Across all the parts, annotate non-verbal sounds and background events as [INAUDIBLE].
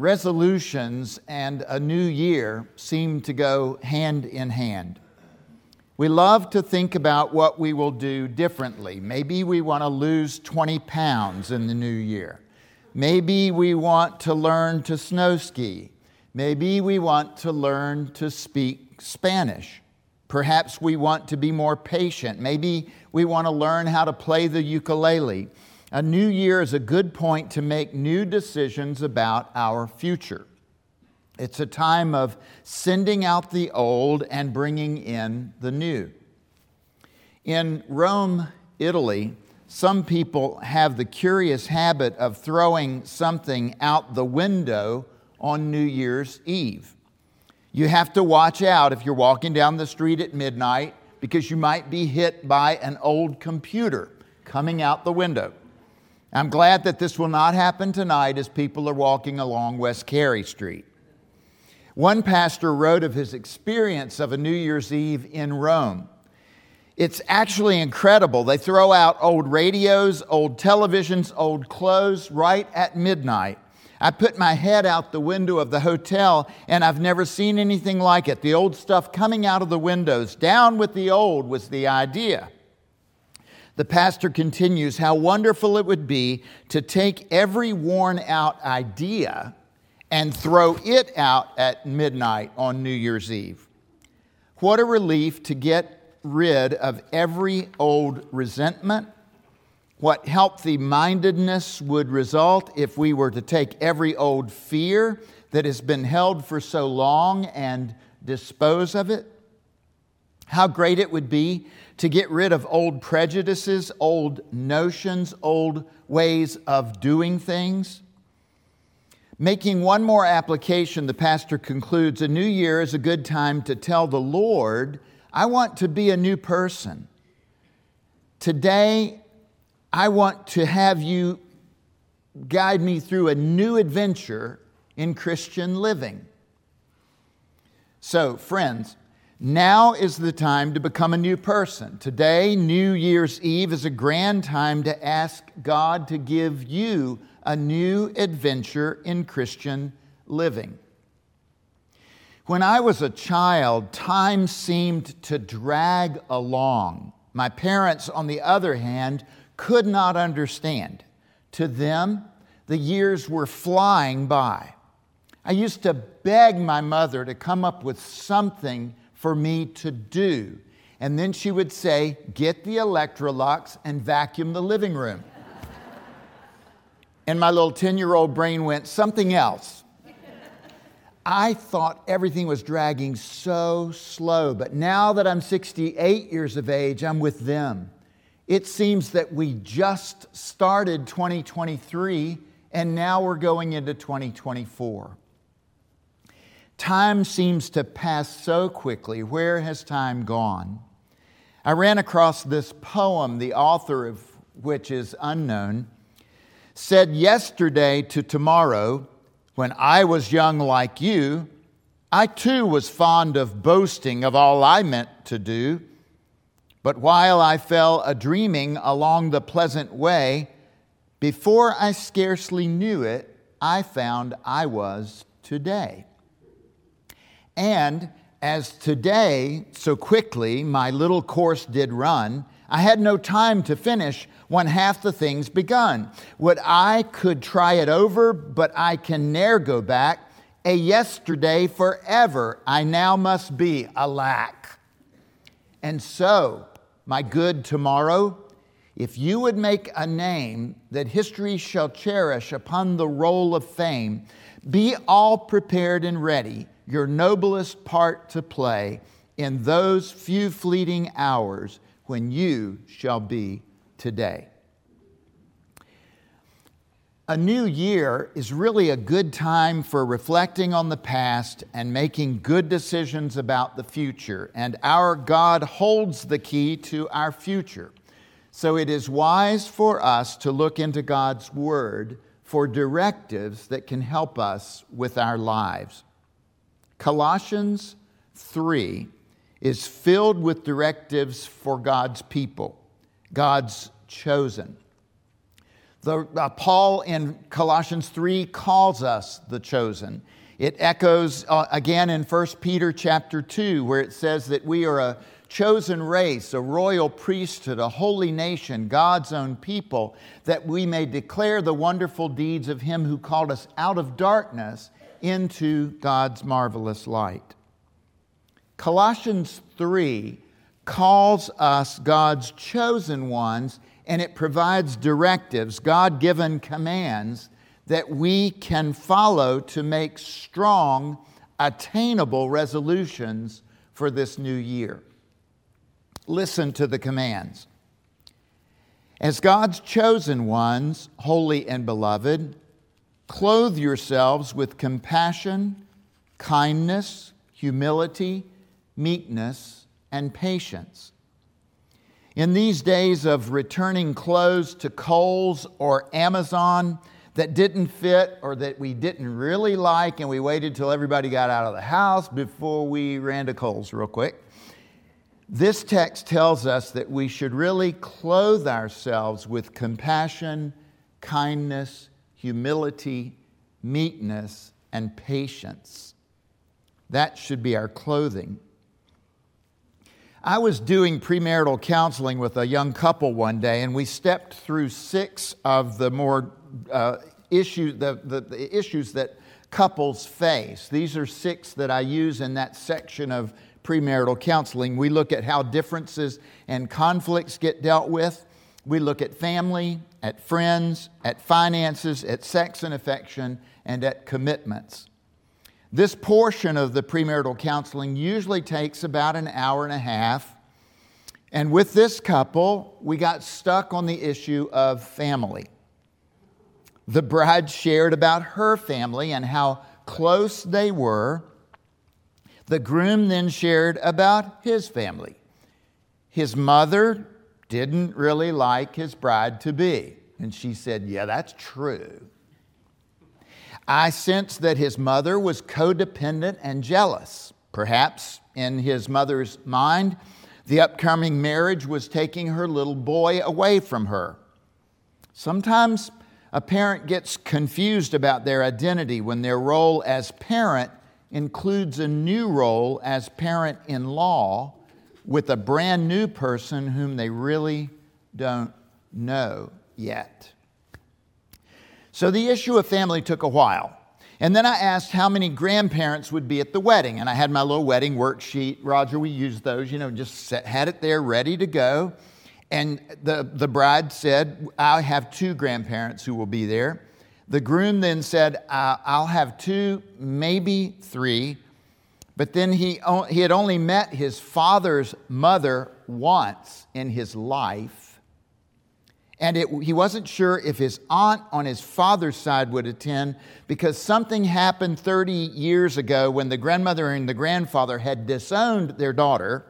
resolutions and a new year seem to go hand in hand. We love to think about what we will do differently. Maybe we want to lose 20 pounds in the new year. Maybe we want to learn to snow ski. Maybe we want to learn to speak Spanish. Perhaps we want to be more patient. Maybe we want to learn how to play the ukulele. A new year is a good point to make new decisions about our future. It's a time of sending out the old and bringing in the new. In Rome, Italy, some people have the curious habit of throwing something out the window on New Year's Eve. You have to watch out if you're walking down the street at midnight because you might be hit by an old computer coming out the window. I'm glad that this will not happen tonight as people are walking along West Cary Street. One pastor wrote of his experience of a New Year's Eve in Rome. It's actually incredible. They throw out old radios, old televisions, old clothes right at midnight. I put my head out the window of the hotel and I've never seen anything like it. The old stuff coming out of the windows. Down with the old was the idea. The pastor continues how wonderful it would be to take every worn out idea and throw it out at midnight on New Year's Eve. What a relief to get rid of every old resentment. What healthy mindedness would result if we were to take every old fear that has been held for so long and dispose of it. How great it would be to get rid of old prejudices, old notions, old ways of doing things. Making one more application, the pastor concludes a new year is a good time to tell the Lord, I want to be a new person. Today, I want to have you guide me through a new adventure in Christian living. So, friends, now is the time to become a new person. Today, New Year's Eve, is a grand time to ask God to give you a new adventure in Christian living. When I was a child, time seemed to drag along. My parents, on the other hand, could not understand. To them, the years were flying by. I used to beg my mother to come up with something for me to do. And then she would say, Get the Electrolux and vacuum the living room. and my little 10 year old brain went, Something else. I thought everything was dragging so slow, but now that I'm 68 years of age, I'm with them. It seems that we just started 2023 and now we're going into 2024. Time seems to pass so quickly. Where has time gone? I ran across this poem, the author of which is unknown, said yesterday to tomorrow, when I was young like you, I too was fond of boasting of all I meant to do. But while I fell a dreaming along the pleasant way, before I scarcely knew it, I found I was today. And as today, so quickly, my little course did run, I had no time to finish when half the things begun. Would I could try it over, but I can ne'er go back. A yesterday forever I now must be, alack. And so, my good tomorrow, if you would make a name that history shall cherish upon the roll of fame, be all prepared and ready your noblest part to play in those few fleeting hours when you shall be today. A new year is really a good time for reflecting on the past and making good decisions about the future. And our God holds the key to our future. So it is wise for us to look into God's Word for directives that can help us with our lives. Colossians 3 is filled with directives for God's people, God's chosen. The, uh, Paul in Colossians 3 calls us the chosen. It echoes uh, again in 1 Peter chapter 2, where it says that we are a chosen race, a royal priesthood, a holy nation, God's own people, that we may declare the wonderful deeds of Him who called us out of darkness into God's marvelous light. Colossians 3 calls us God's chosen ones and it provides directives, God given commands that we can follow to make strong, attainable resolutions for this new year listen to the commands. As God's chosen ones, holy and beloved, clothe yourselves with compassion, kindness, humility, meekness, and patience. In these days of returning clothes to Kohl's or Amazon that didn't fit or that we didn't really like, and we waited till everybody got out of the house before we ran to Kohl's real quick. This text tells us that we should really clothe ourselves with compassion, kindness, humility, meekness, and patience. That should be our clothing. I was doing premarital counseling with a young couple one day, and we stepped through six of the more uh, issues, the, the, the issues that couples face. These are six that I use in that section of premarital counseling. We look at how differences and conflicts get dealt with. We look at family, at friends, at finances, at sex and affection, and at commitments. This portion of the premarital counseling usually takes about an hour and a half. And with this couple, we got stuck on the issue of family. The bride shared about her family and how close they were the groom then shared about his family. His mother didn't really like his bride to be. And she said, Yeah, that's true. I sensed that his mother was codependent and jealous. Perhaps in his mother's mind, the upcoming marriage was taking her little boy away from her. Sometimes a parent gets confused about their identity when their role as parent includes a new role as parent in law with a brand new person whom they really don't know yet. So the issue of family took a while. And then I asked how many grandparents would be at the wedding. And I had my little wedding worksheet. Roger, we used those, you know, just set, had it there ready to go. And the, the bride said, I have two grandparents who will be there. The groom then said, I'll have two, maybe three. But then he, he had only met his father's mother once in his life. And it, he wasn't sure if his aunt on his father's side would attend because something happened 30 years ago when the grandmother and the grandfather had disowned their daughter.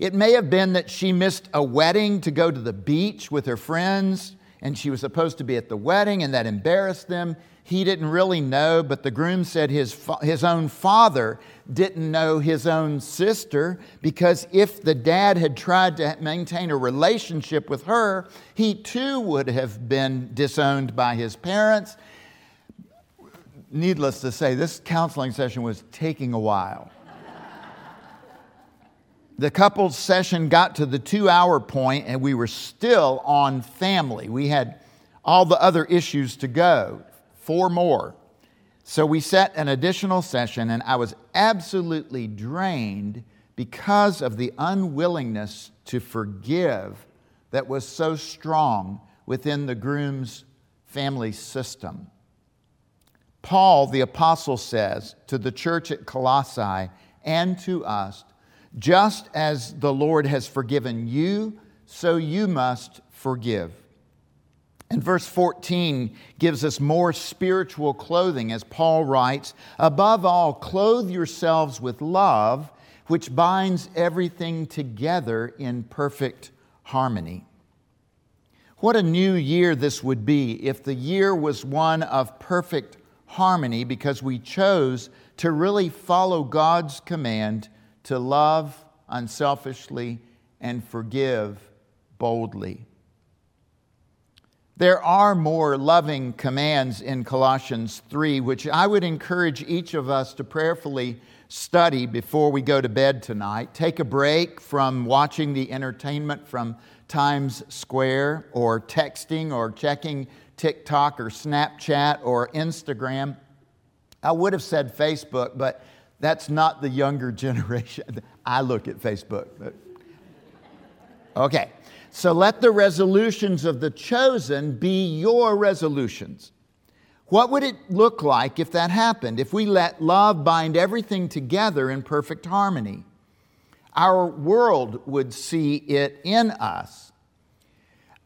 It may have been that she missed a wedding to go to the beach with her friends and she was supposed to be at the wedding, and that embarrassed them. He didn't really know, but the groom said his, his own father didn't know his own sister because if the dad had tried to maintain a relationship with her, he too would have been disowned by his parents. Needless to say, this counseling session was taking a while the couple's session got to the two hour point and we were still on family. We had all the other issues to go, four more. So we set an additional session, and I was absolutely drained because of the unwillingness to forgive that was so strong within the groom's family system. Paul, the apostle, says to the church at Colossae and to us just as the Lord has forgiven you, so you must forgive. And verse 14 gives us more spiritual clothing as Paul writes Above all, clothe yourselves with love, which binds everything together in perfect harmony. What a new year this would be if the year was one of perfect harmony because we chose to really follow God's command to love unselfishly and forgive boldly. There are more loving commands in Colossians 3, which I would encourage each of us to prayerfully study before we go to bed tonight. Take a break from watching the entertainment from Times Square or texting or checking TikTok or Snapchat or Instagram. I would have said Facebook, but that's not the younger [LAUGHS] generation. I look at Facebook. But... Okay. So let the resolutions of the chosen be your resolutions. What would it look like if that happened? If we let love bind everything together in perfect harmony? Our world would see it in us.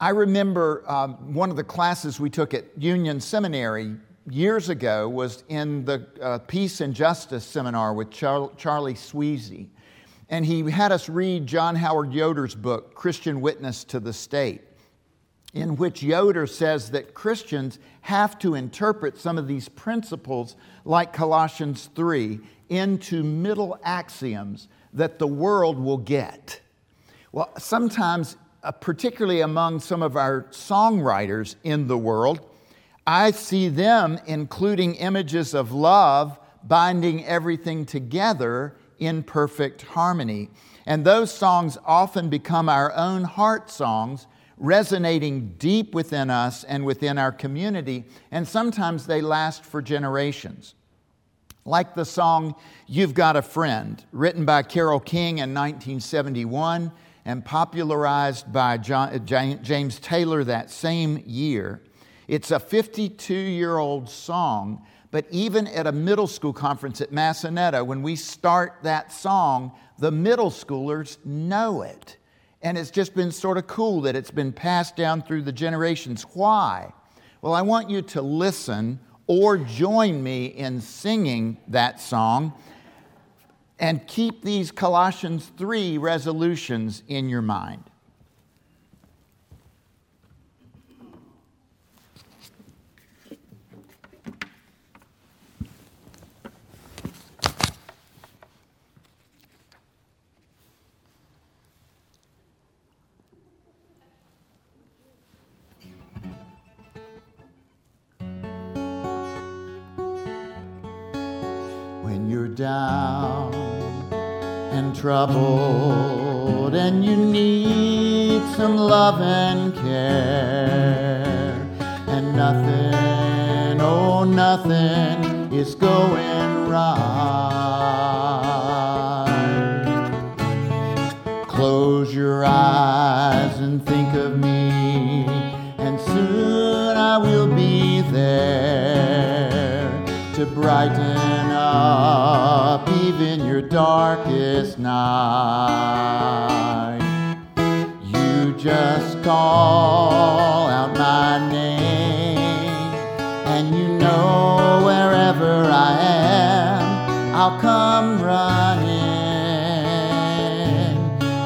I remember um, one of the classes we took at Union Seminary years ago was in the uh, Peace and Justice seminar with Char- Charlie Swezey and he had us read John Howard Yoder's book, Christian Witness to the State, in which Yoder says that Christians have to interpret some of these principles, like Colossians 3, into middle axioms that the world will get. Well, sometimes, uh, particularly among some of our songwriters in the world, I see them including images of love binding everything together in perfect harmony. And those songs often become our own heart songs, resonating deep within us and within our community, and sometimes they last for generations. Like the song You've Got a Friend, written by Carole King in 1971 and popularized by John, James Taylor that same year. It's a 52 year old song but even at a middle school conference at Massanetta, when we start that song, the middle schoolers know it. And it's just been sort of cool that it's been passed down through the generations. Why? Well, I want you to listen or join me in singing that song and keep these Colossians 3 resolutions in your mind. Down and troubled, and you need some love and care, and nothing, oh, nothing is going right. Close your eyes and think of me, and soon I will be there to brighten up even your darkest night. You just call out my name, and you know wherever I am, I'll come running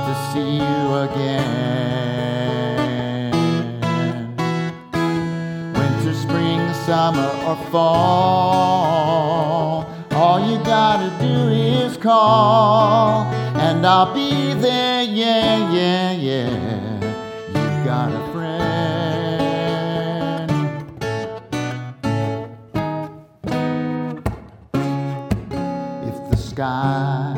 to see you again. Winter, spring, summer, or fall call, and I'll be there, yeah, yeah, yeah. You've got a friend. If the sky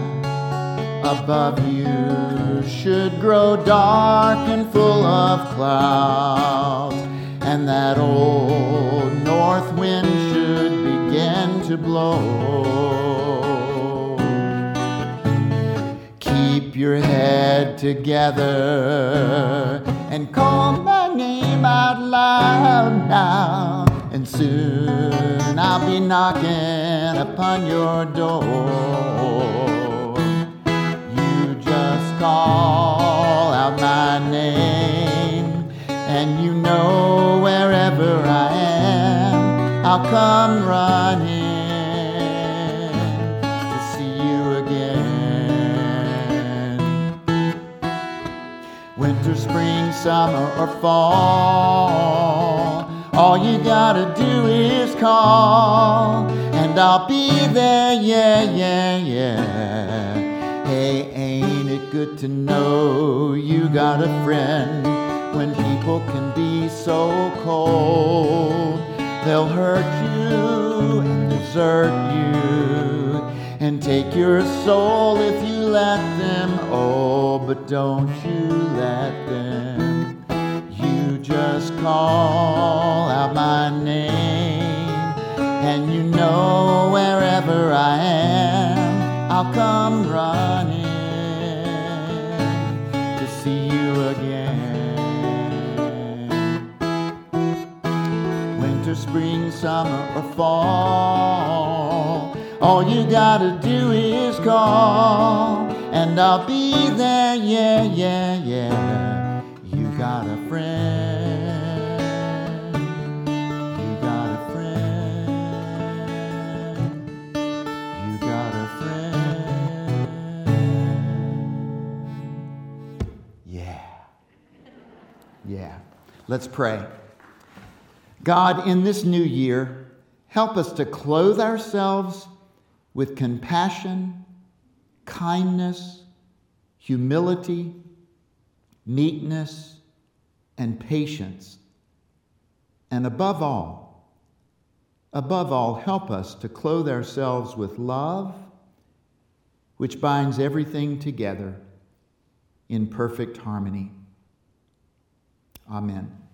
above you should grow dark and full of clouds, and that old north wind should begin to blow. Keep your head together and call my name out loud now, and soon I'll be knocking upon your door. You just call out my name, and you know wherever I am, I'll come running. Summer, or fall. All you gotta do is call, and I'll be there, yeah, yeah, yeah. Hey, ain't it good to know you got a friend when people can be so cold. They'll hurt you and desert you and take your soul if you let them. Oh, but don't you let them. Just call out my name, and you know wherever I am, I'll come running to see you again. Winter, spring, summer, or fall. All you gotta do is call, and I'll be there, yeah, yeah, yeah. You got a friend. Let's pray. God, in this new year, help us to clothe ourselves with compassion, kindness, humility, meekness, and patience. And above all, above all, help us to clothe ourselves with love, which binds everything together in perfect harmony. Amen.